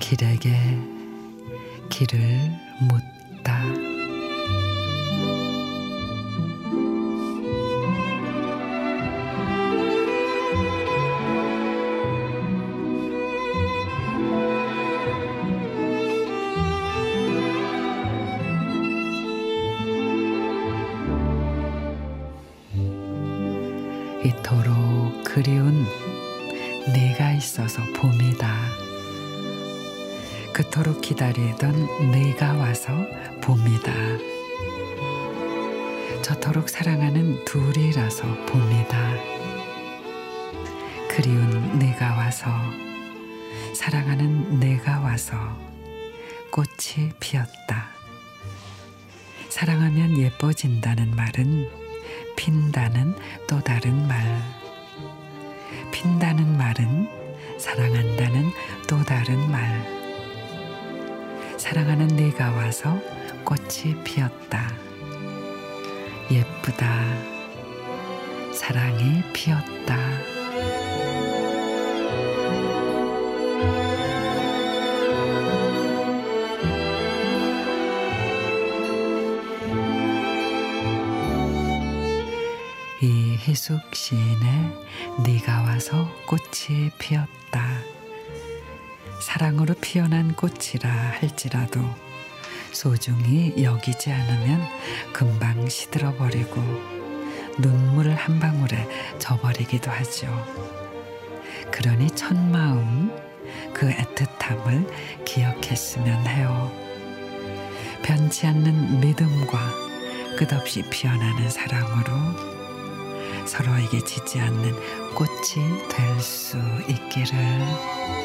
길에게 길을 묻다. 이토록 그리운 네가 있어서 봄이다. 그토록 기다리던 네가 와서 봄이다. 저토록 사랑하는 둘이라서 봄이다. 그리운 네가 와서 사랑하는 내가 와서 꽃이 피었다. 사랑하면 예뻐진다는 말은 핀다는 또 다른 말. 핀다는 말은 사랑한다는 또 다른 말. 사랑하는 네가 와서 꽃이 피었다. 예쁘다. 사랑이 피었다. 이 희숙 시인의 네가 와서 꽃이 피었다. 사랑으로 피어난 꽃이라 할지라도 소중히 여기지 않으면 금방 시들어 버리고 눈물 한 방울에 져버리기도 하죠. 그러니 첫 마음 그 애틋함을 기억했으면 해요. 변치 않는 믿음과 끝없이 피어나는 사랑으로 서로에게 지지 않는 꽃이 될 수 있기를.